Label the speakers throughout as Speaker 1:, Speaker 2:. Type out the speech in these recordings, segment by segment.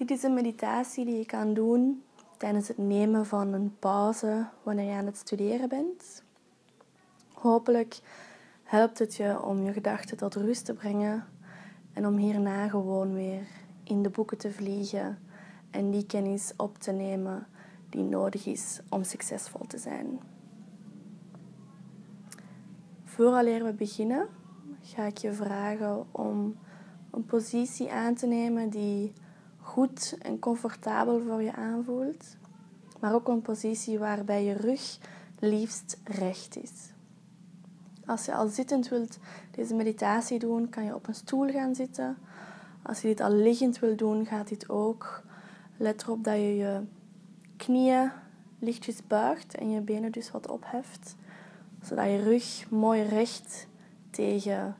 Speaker 1: Dit is een meditatie die je kan doen tijdens het nemen van een pauze wanneer je aan het studeren bent. Hopelijk helpt het je om je gedachten tot rust te brengen en om hierna gewoon weer in de boeken te vliegen en die kennis op te nemen die nodig is om succesvol te zijn. Vooraleer we beginnen, ga ik je vragen om een positie aan te nemen die goed en comfortabel voor je aanvoelt, maar ook een positie waarbij je rug liefst recht is. Als je al zittend wilt deze meditatie doen, kan je op een stoel gaan zitten. Als je dit al liggend wilt doen, gaat dit ook. Let erop dat je je knieën lichtjes buigt en je benen dus wat opheft, zodat je rug mooi recht tegen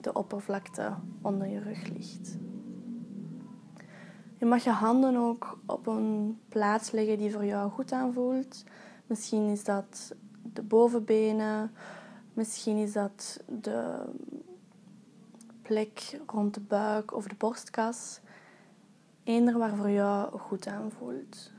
Speaker 1: de oppervlakte onder je rug ligt. Je mag je handen ook op een plaats leggen die voor jou goed aanvoelt. Misschien is dat de bovenbenen, misschien is dat de plek rond de buik of de borstkas. Eender waar voor jou goed aanvoelt.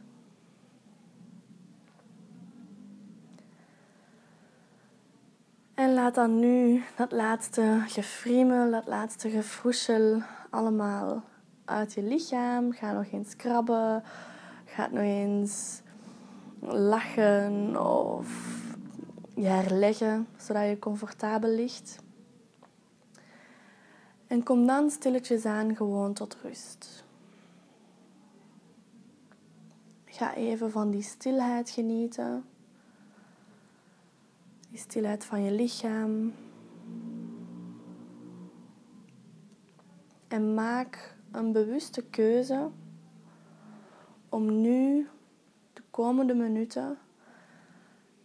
Speaker 1: En laat dan nu dat laatste gefriemel, dat laatste gefroesel allemaal uit je lichaam. Ga nog eens krabben. Ga nog eens lachen of je herleggen, zodat je comfortabel ligt. En kom dan stilletjes aan gewoon tot rust. Ga even van die stilheid genieten. Die stilheid van je lichaam. En maak een bewuste keuze om nu de komende minuten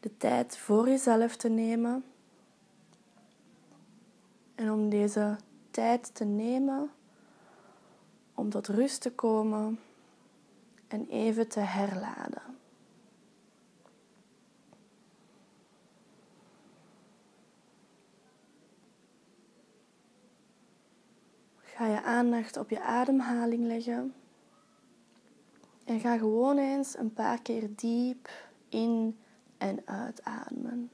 Speaker 1: de tijd voor jezelf te nemen en om deze tijd te nemen om tot rust te komen en even te herladen. Ga je aandacht op je ademhaling leggen. En ga gewoon eens een paar keer diep in en uitademen.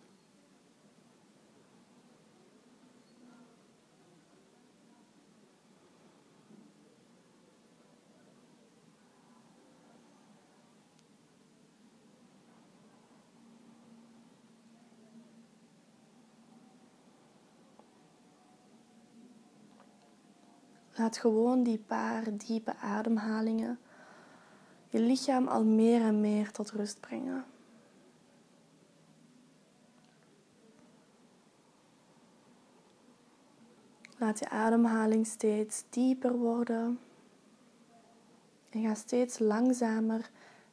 Speaker 1: Laat gewoon die paar diepe ademhalingen je lichaam al meer en meer tot rust brengen. Laat je ademhaling steeds dieper worden. En ga steeds langzamer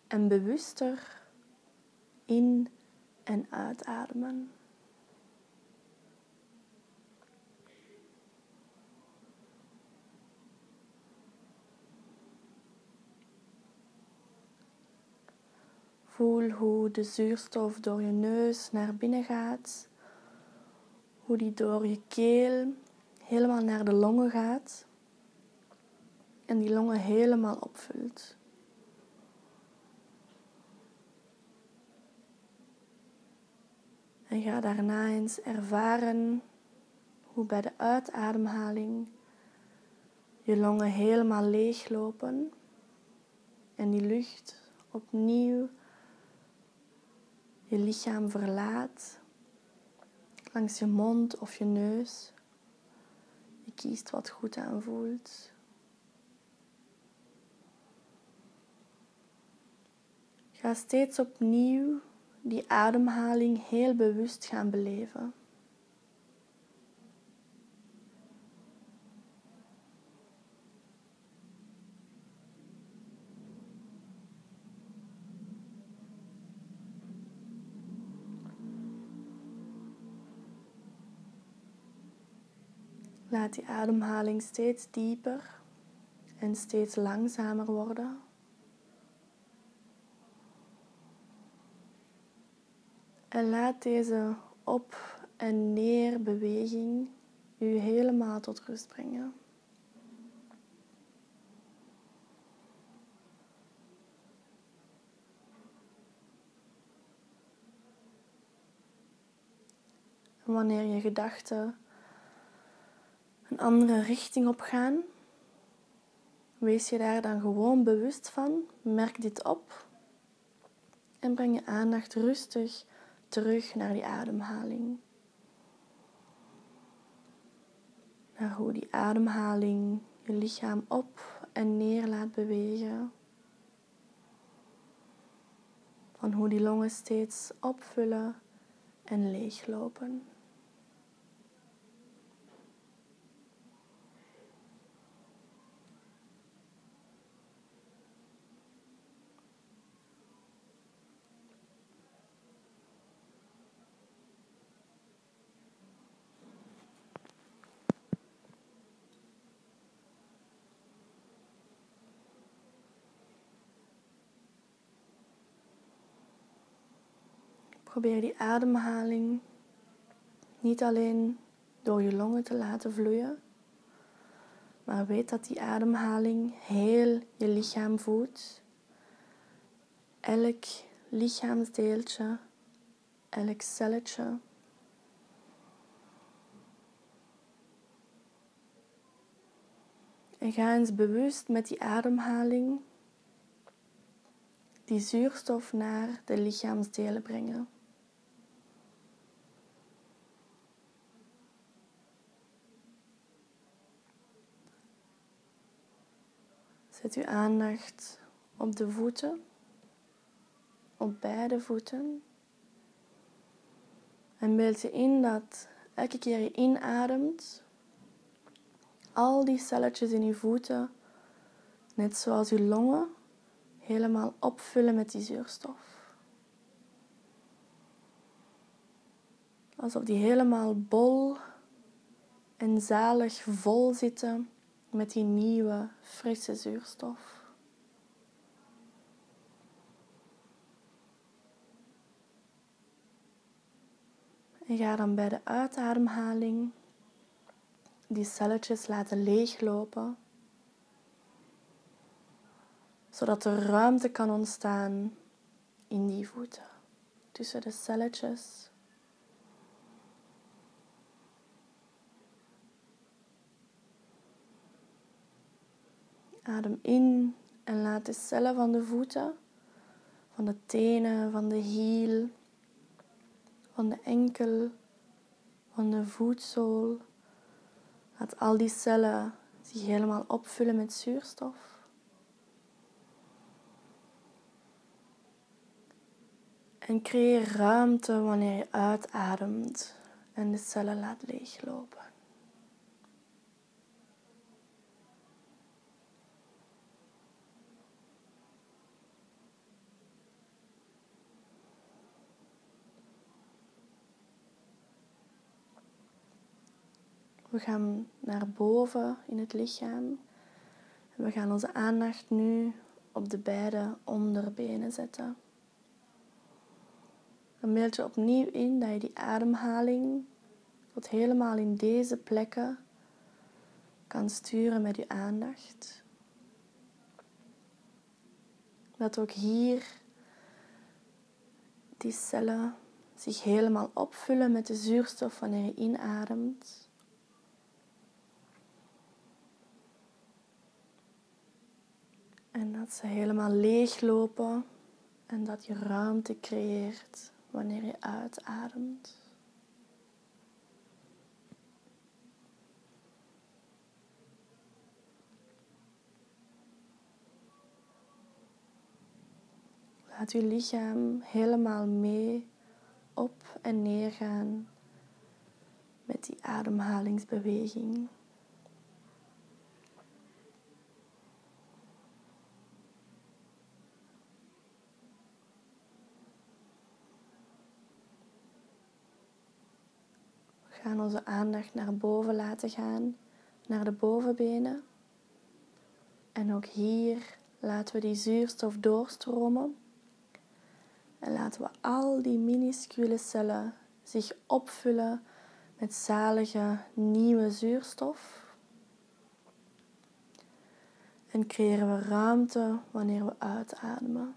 Speaker 1: en bewuster in en uitademen. Voel hoe de zuurstof door je neus naar binnen gaat. Hoe die door je keel helemaal naar de longen gaat. En die longen helemaal opvult. En ga daarna eens ervaren hoe bij de uitademhaling je longen helemaal leeglopen en die lucht opnieuw je lichaam verlaat, langs je mond of je neus. Je kiest wat goed aanvoelt. Ga steeds opnieuw die ademhaling heel bewust gaan beleven. Laat die ademhaling steeds dieper en steeds langzamer worden. En laat deze op- en neerbeweging u helemaal tot rust brengen. wanneer je gedachten een andere richting op gaan, wees je daar dan gewoon bewust van. Merk dit op en breng je aandacht rustig terug naar die ademhaling. Naar hoe die ademhaling je lichaam op en neer laat bewegen. Van hoe die longen steeds opvullen en leeglopen. Probeer die ademhaling niet alleen door je longen te laten vloeien, maar weet dat die ademhaling heel je lichaam voedt. Elk lichaamsdeeltje, elk celletje. En ga eens bewust met die ademhaling die zuurstof naar de lichaamsdelen brengen. Zet uw aandacht op de voeten, op beide voeten. En beeld je in dat elke keer je inademt, al die celletjes in je voeten, net zoals uw longen, helemaal opvullen met die zuurstof. Alsof die helemaal bol en zalig vol zitten met die nieuwe, frisse zuurstof. En ga dan bij de uitademhaling die celletjes laten leeglopen, zodat er ruimte kan ontstaan in die voeten, tussen de celletjes. Adem in en laat de cellen van de voeten, van de tenen, van de hiel, van de enkel, van de voetzool. Laat al die cellen zich helemaal opvullen met zuurstof. En creëer ruimte wanneer je uitademt en de cellen laat leeglopen. We gaan naar boven in het lichaam. we gaan onze aandacht nu op de beide onderbenen zetten. Dan beeld je opnieuw in dat je die ademhaling tot helemaal in deze plekken kan sturen met je aandacht. Dat ook hier die cellen zich helemaal opvullen met de zuurstof wanneer je inademt. En dat ze helemaal leeglopen en dat je ruimte creëert wanneer je uitademt. Laat je lichaam helemaal mee op en neer gaan met die ademhalingsbeweging. Gaan onze aandacht naar boven laten gaan, naar de bovenbenen. En ook hier laten we die zuurstof doorstromen. En laten we al die minuscule cellen zich opvullen met zalige nieuwe zuurstof. En creëren we ruimte wanneer we uitademen.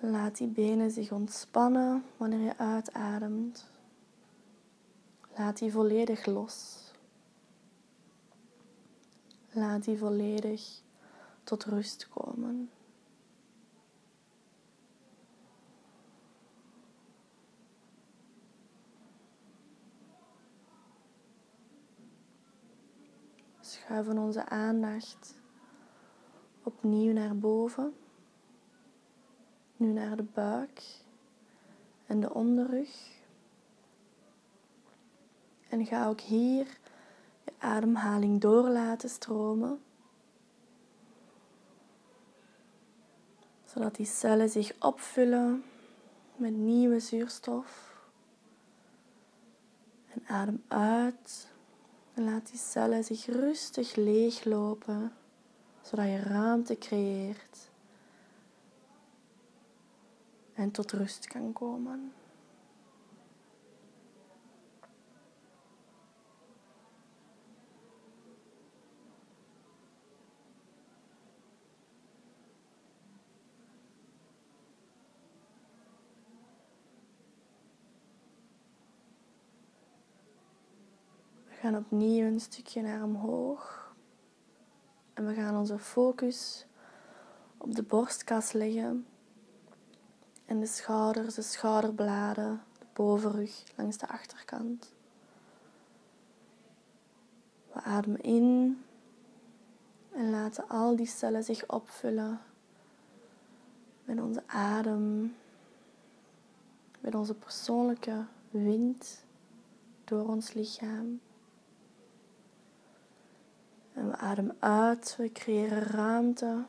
Speaker 1: Laat die benen zich ontspannen wanneer je uitademt. Laat die volledig los. Laat die volledig tot rust komen. Schuiven onze aandacht opnieuw naar boven. Nu naar de buik en de onderrug. En ga ook hier je ademhaling door laten stromen. Zodat die cellen zich opvullen met nieuwe zuurstof. En adem uit. En laat die cellen zich rustig leeglopen, zodat je ruimte creëert en tot rust kan komen. We gaan opnieuw een stukje naar omhoog. En we gaan onze focus op de borstkas leggen. En de schouders, de schouderbladen, de bovenrug langs de achterkant. We ademen in en laten al die cellen zich opvullen met onze adem, met onze persoonlijke wind door ons lichaam. En we ademen uit, we creëren ruimte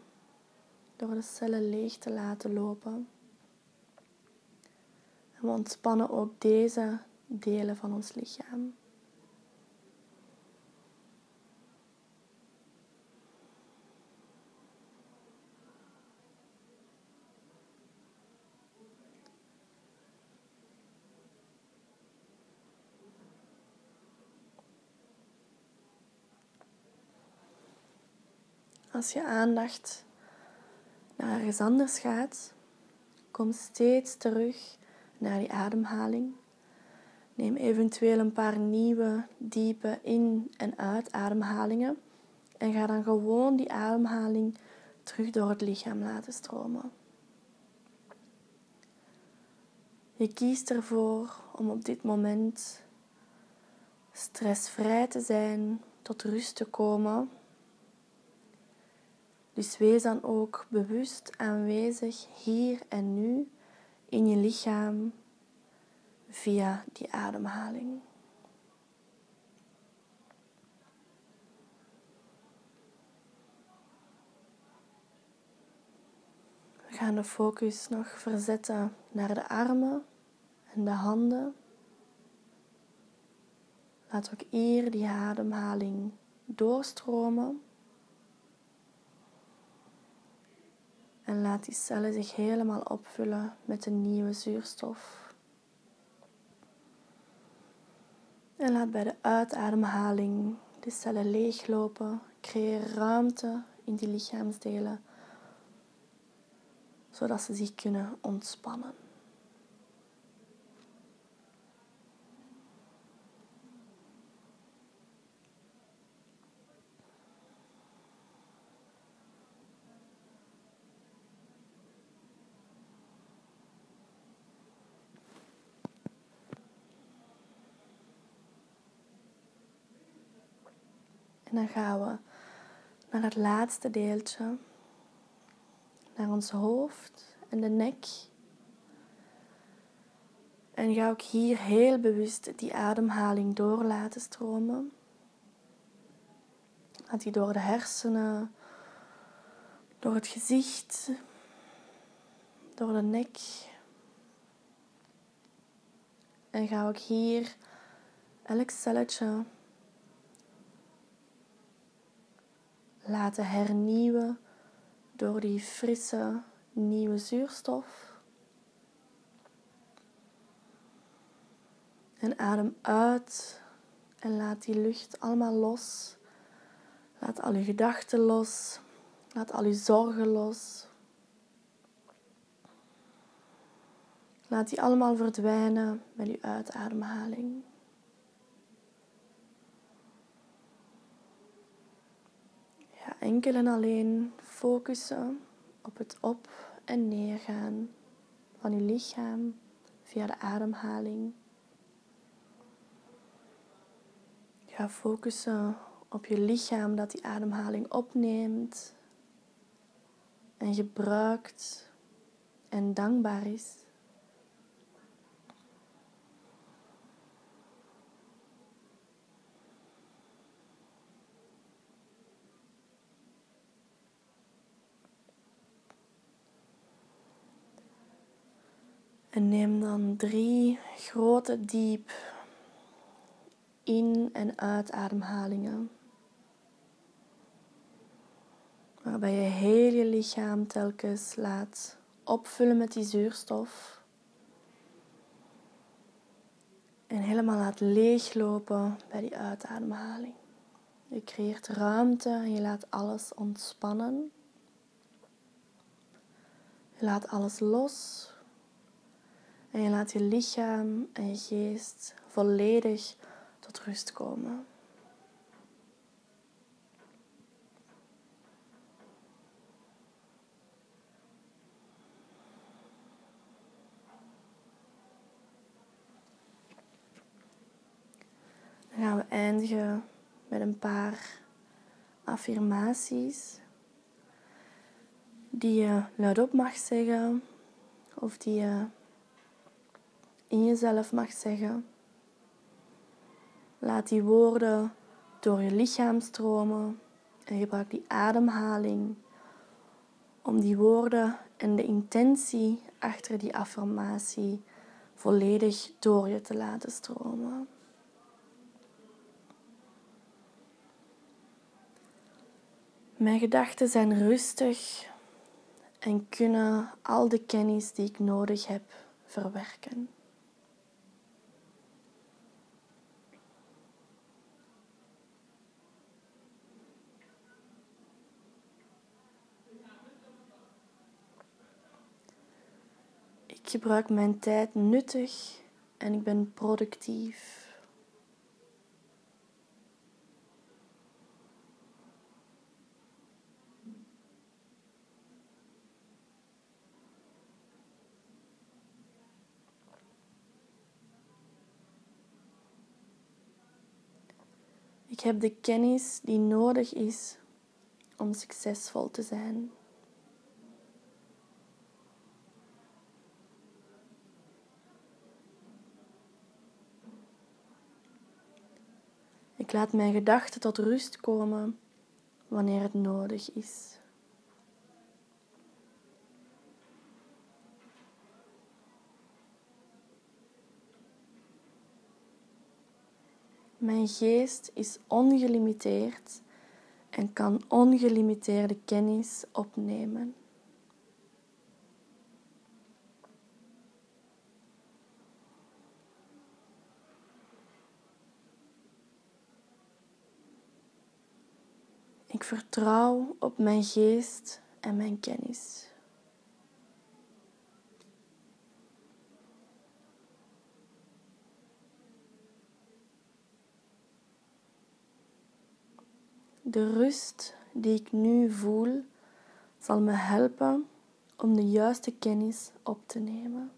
Speaker 1: door de cellen leeg te laten lopen. En we ontspannen ook deze delen van ons lichaam. Als je aandacht naar ergens anders gaat, kom steeds terug naar die ademhaling. Neem eventueel een paar nieuwe, diepe in- en uitademhalingen en ga dan gewoon die ademhaling terug door het lichaam laten stromen. Je kiest ervoor om op dit moment stressvrij te zijn, tot rust te komen dus wees dan ook bewust aanwezig hier en nu in je lichaam via die ademhaling. We gaan de focus nog verzetten naar de armen en de handen. Laat ook hier die ademhaling doorstromen. En laat die cellen zich helemaal opvullen met een nieuwe zuurstof. En laat bij de uitademhaling de cellen leeglopen. Creëer ruimte in die lichaamsdelen, zodat ze zich kunnen ontspannen. En dan gaan we naar het laatste deeltje, naar ons hoofd en de nek. En ga ook hier heel bewust die ademhaling door laten stromen. Laat die door de hersenen, door het gezicht, door de nek. En ga ook hier elk celletje laten hernieuwen door die frisse nieuwe zuurstof. En adem uit en laat die lucht allemaal los. Laat al je gedachten los. Laat al je zorgen los. Laat die allemaal verdwijnen met je uitademhaling. Enkel en alleen focussen op het op- en neergaan van je lichaam via de ademhaling. Ga focussen op je lichaam dat die ademhaling opneemt en gebruikt en dankbaar is. En neem dan drie grote diep in- en uitademhalingen. Waarbij je heel je lichaam telkens laat opvullen met die zuurstof. En helemaal laat leeglopen bij die uitademhaling. Je creëert ruimte en je laat alles ontspannen. Je laat alles los. En je laat je lichaam en je geest volledig tot rust komen. Dan gaan we eindigen met een paar affirmaties die je luidop mag zeggen of die je in jezelf mag zeggen. Laat die woorden door je lichaam stromen en gebruik die ademhaling om die woorden en de intentie achter die affirmatie volledig door je te laten stromen. Mijn gedachten zijn rustig en kunnen al de kennis die ik nodig heb verwerken. Ik gebruik mijn tijd nuttig en ik ben productief. Ik heb de kennis die nodig is om succesvol te zijn. Ik laat mijn gedachten tot rust komen wanneer het nodig is. Mijn geest is ongelimiteerd en kan ongelimiteerde kennis opnemen. Ik vertrouw op mijn geest en mijn kennis. De rust die ik nu voel zal me helpen om de juiste kennis op te nemen.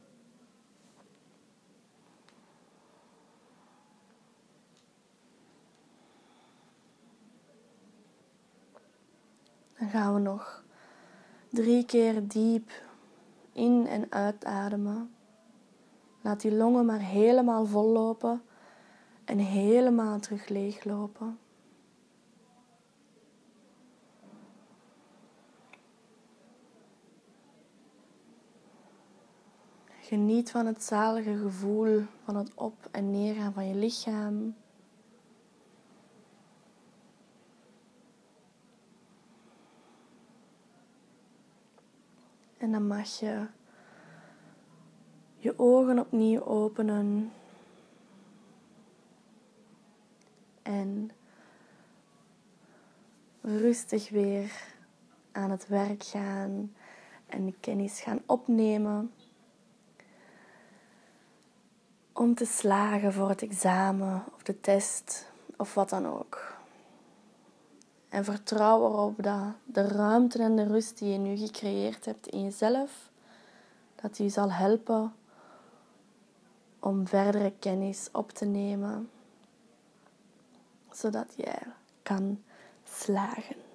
Speaker 1: Dan gaan we nog drie keer diep in en uitademen. Laat die longen maar helemaal vol lopen en helemaal terug leeglopen. Geniet van het zalige gevoel van het op- en neergaan van je lichaam. En dan mag je je ogen opnieuw openen. En rustig weer aan het werk gaan en de kennis gaan opnemen. om te slagen voor het examen of de test of wat dan ook. En vertrouw erop dat de ruimte en de rust die je nu gecreëerd hebt in jezelf, dat die je zal helpen om verdere kennis op te nemen, zodat jij kan slagen.